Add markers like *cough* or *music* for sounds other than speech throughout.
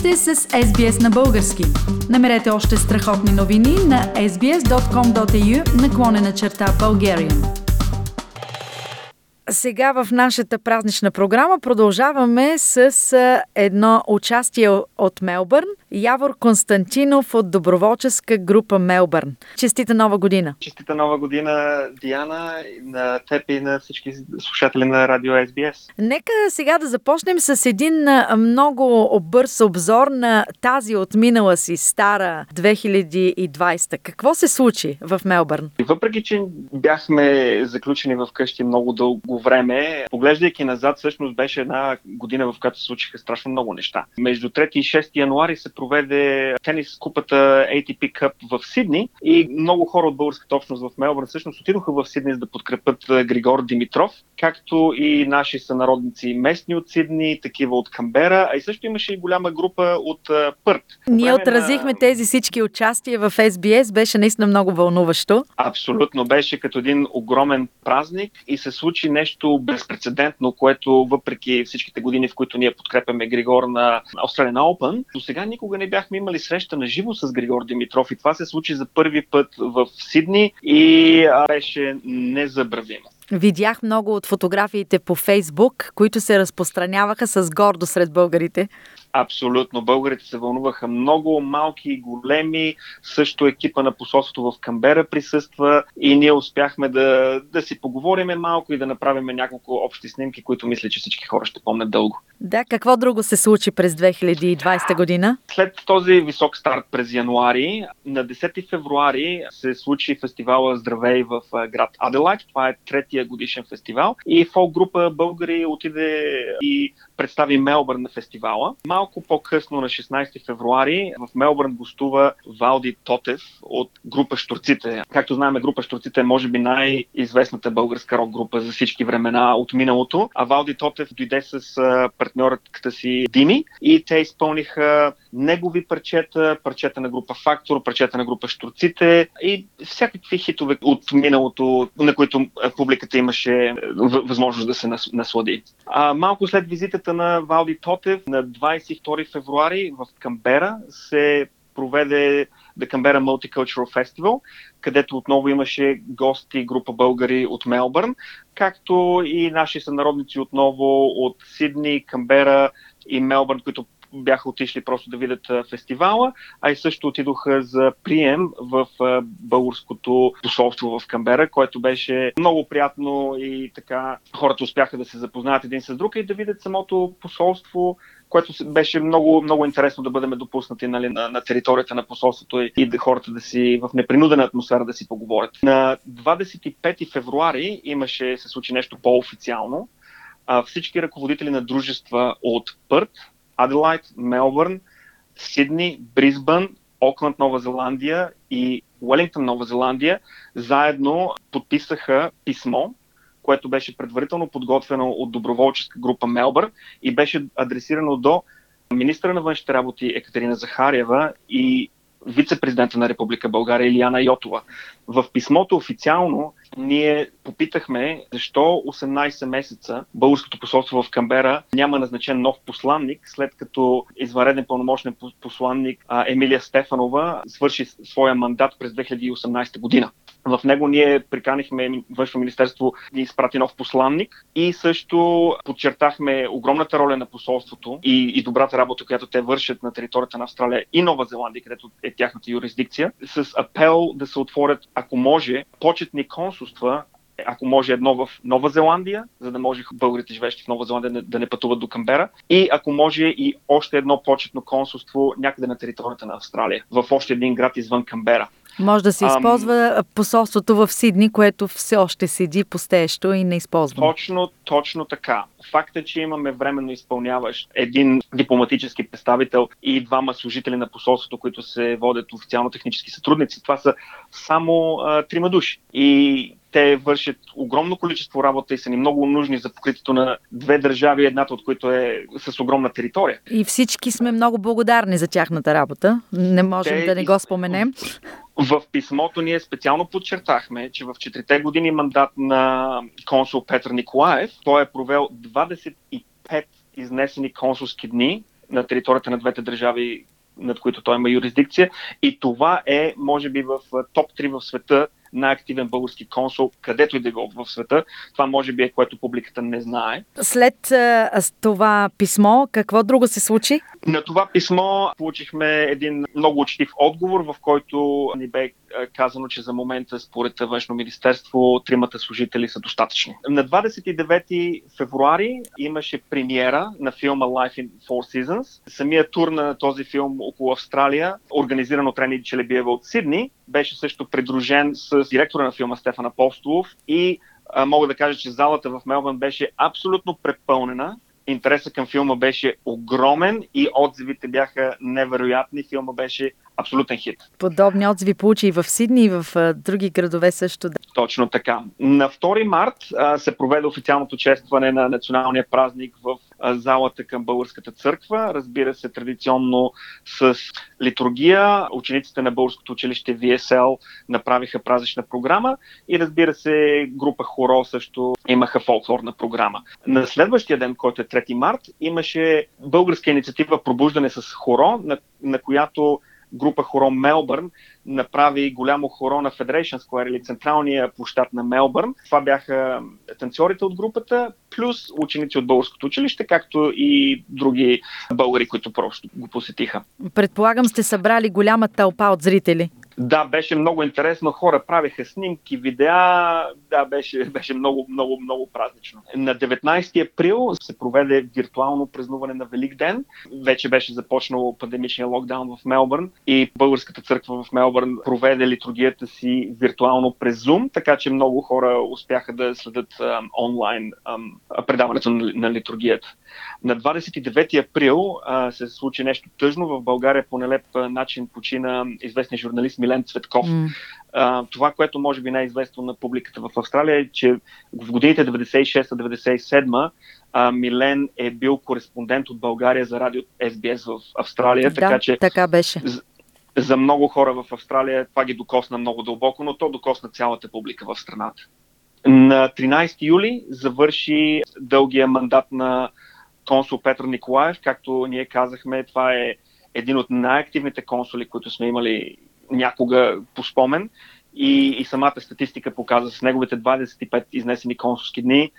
сте с SBS на български. Намерете още страхотни новини на sbs.com.au наклонена черта Bulgarian. Сега в нашата празнична програма продължаваме с едно участие от Мелбърн. Явор Константинов от доброволческа група Мелбърн. Честита нова година! Честита нова година, Диана, на теб и на всички слушатели на Радио SBS. Нека сега да започнем с един много бърз обзор на тази отминала си стара 2020. Какво се случи в Мелбърн? Въпреки, че бяхме заключени в къщи много дълго време, поглеждайки назад, всъщност беше една година, в която се случиха страшно много неща. Между 3 и 6 януари се проведе тенис купата ATP Cup в Сидни и много хора от българската общност в Мелбърн всъщност отидоха в Сидни за да подкрепят Григор Димитров, както и наши сънародници местни от Сидни, такива от Камбера, а и също имаше и голяма група от Пърт. Ние отразихме на... тези всички участия в SBS, беше наистина много вълнуващо. Абсолютно, беше като един огромен празник и се случи нещо безпредседентно, което въпреки всичките години, в които ние подкрепяме Григор на Australian Open, до сега никога не бяхме имали среща на живо с Григор Димитров и това се случи за първи път в Сидни и беше незабравимо. Видях много от фотографиите по Фейсбук, които се разпространяваха с гордо сред българите. Абсолютно. Българите се вълнуваха много, малки и големи. Също екипа на посолството в Камбера присъства и ние успяхме да, да си поговориме малко и да направим няколко общи снимки, които мисля, че всички хора ще помнят дълго. Да, какво друго се случи през 2020 година? След този висок старт през януари, на 10 февруари се случи фестивала Здравей в град Аделайт. Това е третия годишен фестивал. И фолк група българи отиде и представи Мелбърн на фестивала. Малко по-късно на 16 февруари в Мелбърн гостува Валди Тотев от група Штурците. Както знаем, група Штурците е може би най-известната българска рок група за всички времена от миналото. А Валди Тотев дойде с партньорът си Дими и те изпълниха негови парчета, парчета на група Фактор, парчета на група Штурците и всякакви хитове от миналото, на които публиката имаше възможност да се наслади. А, малко след визитата на Валди Тотев на 22 февруари в Камбера се проведе The Canberra Multicultural Festival, където отново имаше гости, група българи от Мелбърн, както и наши сънародници отново от Сидни, Камбера и Мелбърн, които бяха отишли просто да видят фестивала, а и също отидоха за прием в българското посолство в Камбера, което беше много приятно и така хората успяха да се запознаят един с друг и да видят самото посолство, което беше много, много интересно да бъдем допуснати нали, на, на територията на посолството и, и да хората да си в непринудена атмосфера да си поговорят. На 25 февруари имаше, се случи нещо по-официално. А, всички ръководители на дружества от Пърт, Аделайт, Мелбърн, Сидни, Бризбън, Окланд, Нова Зеландия и Уелингтон, Нова Зеландия, заедно подписаха писмо, което беше предварително подготвено от доброволческа група Мелбърн и беше адресирано до министра на външните работи Екатерина Захариева и вице-президента на Република България Илияна Йотова. В писмото официално ние попитахме защо 18 месеца българското посолство в Камбера няма назначен нов посланник, след като извънреден пълномощен посланник Емилия Стефанова свърши своя мандат през 2018 година. В него ние приканихме Външно министерство да изпрати нов посланник и също подчертахме огромната роля на посолството и, и добрата работа, която те вършат на територията на Австралия и Нова Зеландия, където е тяхната юрисдикция, с апел да се отворят, ако може, почетни консулства ако може едно в Нова Зеландия, за да може българите живещи в Нова Зеландия да не пътуват до Камбера и ако може и още едно почетно консулство някъде на територията на Австралия, в още един град извън Камбера. Може да се използва Ам... посолството в Сидни, което все още седи постещо и не използва. Точно, точно така. Факта, че имаме временно изпълняващ един дипломатически представител и двама служители на посолството, които се водят официално технически сътрудници, това са само а, трима души. И те вършат огромно количество работа и са ни много нужни за покритието на две държави, едната от които е с огромна територия. И всички сме много благодарни за тяхната работа. Не можем те, да не го споменем. В писмото ние специално подчертахме, че в четирите години мандат на консул Петър Николаев той е провел 25 изнесени консулски дни на територията на двете държави, над които той има юрисдикция. И това е, може би, в топ 3 в света най-активен български консул, където и да го в света. Това може би е което публиката не знае. След а, това писмо, какво друго се случи? На това писмо получихме един много учтив отговор, в който ни бе казано, че за момента според Външно министерство тримата служители са достатъчни. На 29 февруари имаше премиера на филма Life in Four Seasons. Самият тур на този филм около Австралия, организиран от Рени Челебиева от Сидни, беше също придружен с директора на филма Стефан Апостолов и а, мога да кажа, че залата в Мелбън беше абсолютно препълнена. Интересът към филма беше огромен и отзивите бяха невероятни. Филма беше абсолютен хит. Подобни отзиви получи и в Сидни, и в а, други градове също. Да. Точно така. На 2 март а, се проведе официалното честване на националния празник в а, залата към Българската църква. Разбира се, традиционно с литургия. Учениците на Българското училище VSL направиха празнична програма и разбира се, група хоро също имаха фолклорна програма. На следващия ден, който е 3 март, имаше българска инициатива Пробуждане с хоро, на, на която група хоро Мелбърн направи голямо хоро на Federation Square или централния площад на Мелбърн. Това бяха танцорите от групата, плюс ученици от българското училище, както и други българи, които просто го посетиха. Предполагам сте събрали голяма тълпа от зрители. Да, беше много интересно. Хора правиха снимки, видеа. Да, беше, *laughs* беше много, много, много празнично. На 19 април се проведе виртуално празнуване на Велик ден. Вече беше започнал пандемичния локдаун в Мелбърн и Българската църква в Мелбърн проведе литургията си виртуално през Zoom, така че много хора успяха да следят ам, онлайн ам, предаването на, на литургията. На 29 април а, се случи нещо тъжно. В България по нелеп начин почина известния журналист Милен Цветков. Mm. А, това, което може би най-известно на публиката в Австралия е, че в годините 96-97 а, Милен е бил кореспондент от България за радио SBS в Австралия. Да, така, че така беше. За много хора в Австралия това ги докосна много дълбоко, но то докосна цялата публика в страната. На 13 юли завърши дългия мандат на консул Петър Николаев. Както ние казахме, това е един от най-активните консули, които сме имали някога по спомен. И, и самата статистика показва с неговите 25 изнесени консулски дни.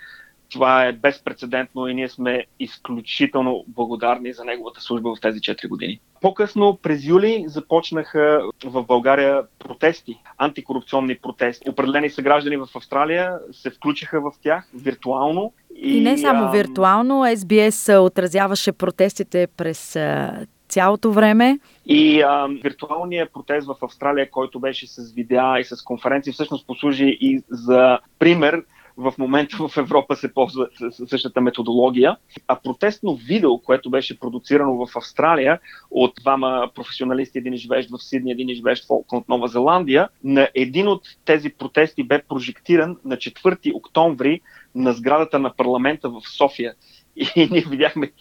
Това е безпредседентно и ние сме изключително благодарни за неговата служба в тези 4 години. По-късно през юли започнаха в България протести, антикорупционни протести. Определени съграждани в Австралия се включиха в тях виртуално. И, и не само виртуално, SBS отразяваше протестите през цялото време. И а, виртуалният протест в Австралия, който беше с видеа и с конференции, всъщност послужи и за пример в момента в Европа се ползва същата методология. А протестно видео, което беше продуцирано в Австралия от двама професионалисти, един живеещ в Сидни, един живеещ в от Нова Зеландия, на един от тези протести бе прожектиран на 4 октомври на сградата на парламента в София. И *laughs* ние видяхме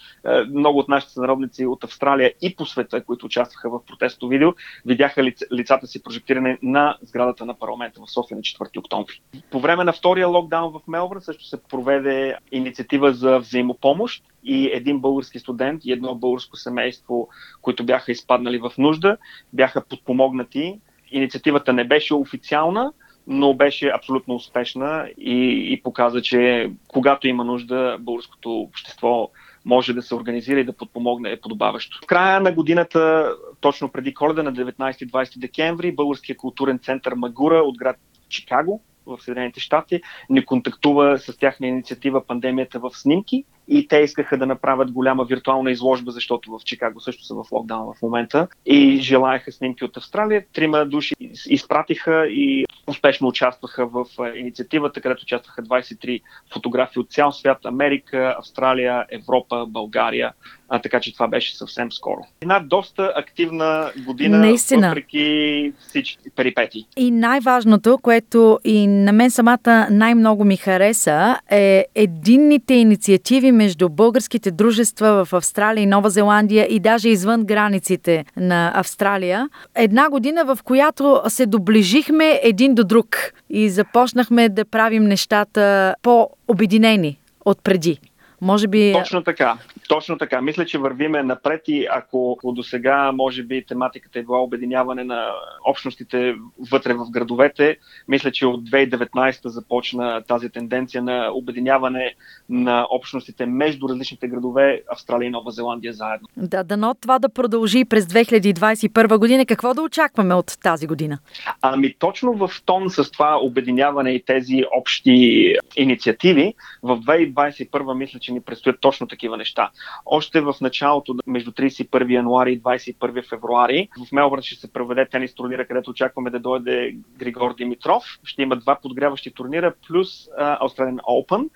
много от нашите сънародници от Австралия и по света, които участваха в протестното видео, видяха лиц, лицата си прожектиране на сградата на парламента в София на 4 октомври. По време на втория локдаун в Мелбърн също се проведе инициатива за взаимопомощ и един български студент и едно българско семейство, които бяха изпаднали в нужда, бяха подпомогнати. Инициативата не беше официална, но беше абсолютно успешна и, и показа, че когато има нужда, българското общество може да се организира и да подпомогне подобаващо. В края на годината, точно преди коледа на 19-20 декември, Българския културен център Магура от град Чикаго в Съединените щати ни контактува с тяхна инициатива Пандемията в снимки и те искаха да направят голяма виртуална изложба, защото в Чикаго също са в локдаун в момента и желаяха снимки от Австралия. Трима души изпратиха и успешно участваха в инициативата, където участваха 23 фотографии от цял свят, Америка, Австралия, Европа, България. А, така че това беше съвсем скоро. Една доста активна година, Наистина. въпреки всички перипети. И най-важното, което и на мен самата най-много ми хареса, е единните инициативи между българските дружества в Австралия и Нова Зеландия и даже извън границите на Австралия. Една година, в която се доближихме един до друг и започнахме да правим нещата по-обединени от преди. Може би... Точно така. Точно така. Мисля, че вървиме напред и ако до сега, може би, тематиката е била обединяване на общностите вътре в градовете, мисля, че от 2019 започна тази тенденция на обединяване на общностите между различните градове Австралия и Нова Зеландия заедно. Да, дано това да продължи през 2021 година. Какво да очакваме от тази година? Ами точно в тон с това обединяване и тези общи инициативи, в 2021 мисля, че ни предстоят точно такива неща. Още в началото, между 31 януари и 21 февруари, в Мелбърн ще се проведе тенис турнира, където очакваме да дойде Григор Димитров. Ще има два подгряващи турнира, плюс Australian Open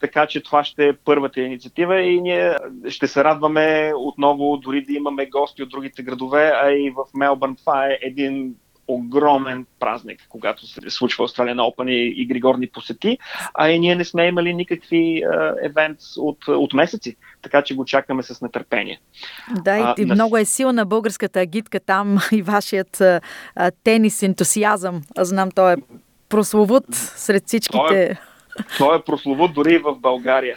така че това ще е първата инициатива и ние ще се радваме отново, дори да имаме гости от другите градове, а и в Мелбърн това е един огромен празник, когато се случва Australian Open и, и Григор ни посети, а и ние не сме имали никакви евент от, от месеци, така че го чакаме с нетърпение. Да, и, а, и на... много е силна българската агитка там *laughs* и вашият а, тенис ентусиазъм. Аз знам, той е прословут сред всичките. Той е, той е прословут дори и в България.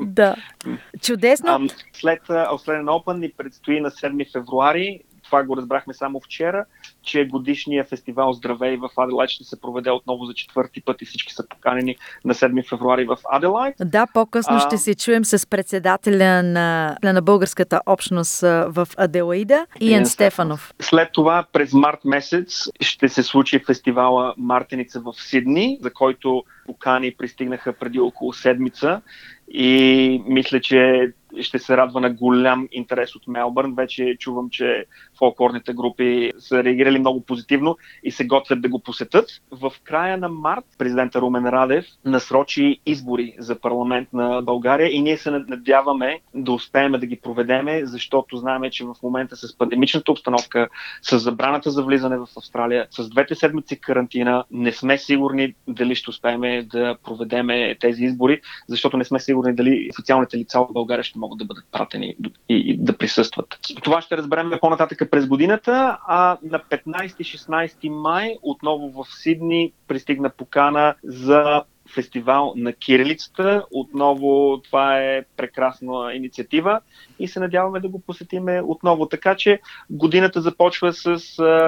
Да. *laughs* Чудесно. А, след Australian Open ни предстои на 7 февруари това го разбрахме само вчера, че годишния фестивал Здравей в Аделайт ще се проведе отново за четвърти път и всички са поканени на 7 февруари в Аделайт. Да, по-късно а... ще се чуем с председателя на, на българската общност в Аделаида, Иен Стефанов. След това през март месец ще се случи фестивала Мартеница в Сидни, за който покани пристигнаха преди около седмица и мисля, че ще се радва на голям интерес от Мелбърн. Вече чувам, че фолклорните групи са реагирали много позитивно и се готвят да го посетят. В края на март президента Румен Радев насрочи избори за парламент на България и ние се надяваме да успеем да ги проведеме, защото знаем, че в момента с пандемичната обстановка, с забраната за влизане в Австралия, с двете седмици карантина, не сме сигурни дали ще успеем да проведеме тези избори, защото не сме сигурни дали официалните лица в България ще могат да бъдат пратени и, и да присъстват. Това ще разберем по-нататък през годината, а на 15-16 май отново в Сидни пристигна покана за фестивал на кирилицата. Отново това е прекрасна инициатива и се надяваме да го посетиме отново. Така че годината започва с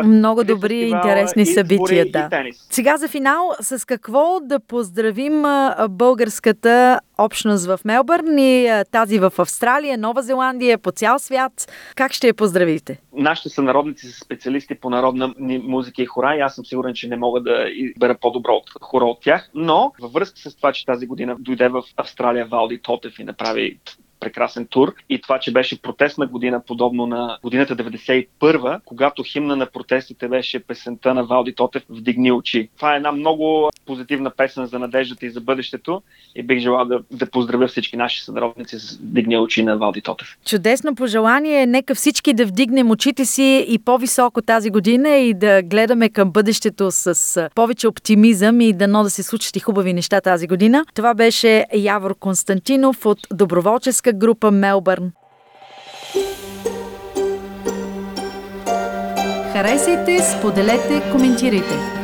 много добри и интересни събития. Да. Сега за финал, с какво да поздравим българската общност в Мелбърн и тази в Австралия, Нова Зеландия, по цял свят. Как ще я поздравите? Нашите сънародници са специалисти по народна музика и хора и аз съм сигурен, че не мога да избера по-добро от хора от тях, но във връзка с това, че тази година дойде в Австралия Валди Тотев и направи прекрасен тур и това, че беше протестна година, подобно на годината 91, когато химна на протестите беше песента на Валди Тотев «Вдигни очи». Това е една много позитивна песен за надеждата и за бъдещето и бих желал да, да поздравя всички наши сънародници с «Вдигни очи» на Валди Тотев. Чудесно пожелание. Нека всички да вдигнем очите си и по-високо тази година и да гледаме към бъдещето с повече оптимизъм и дано да се случат и хубави неща тази година. Това беше Явор Константинов от Доброволческа група Мелбърн. Харесайте, споделете, коментирайте.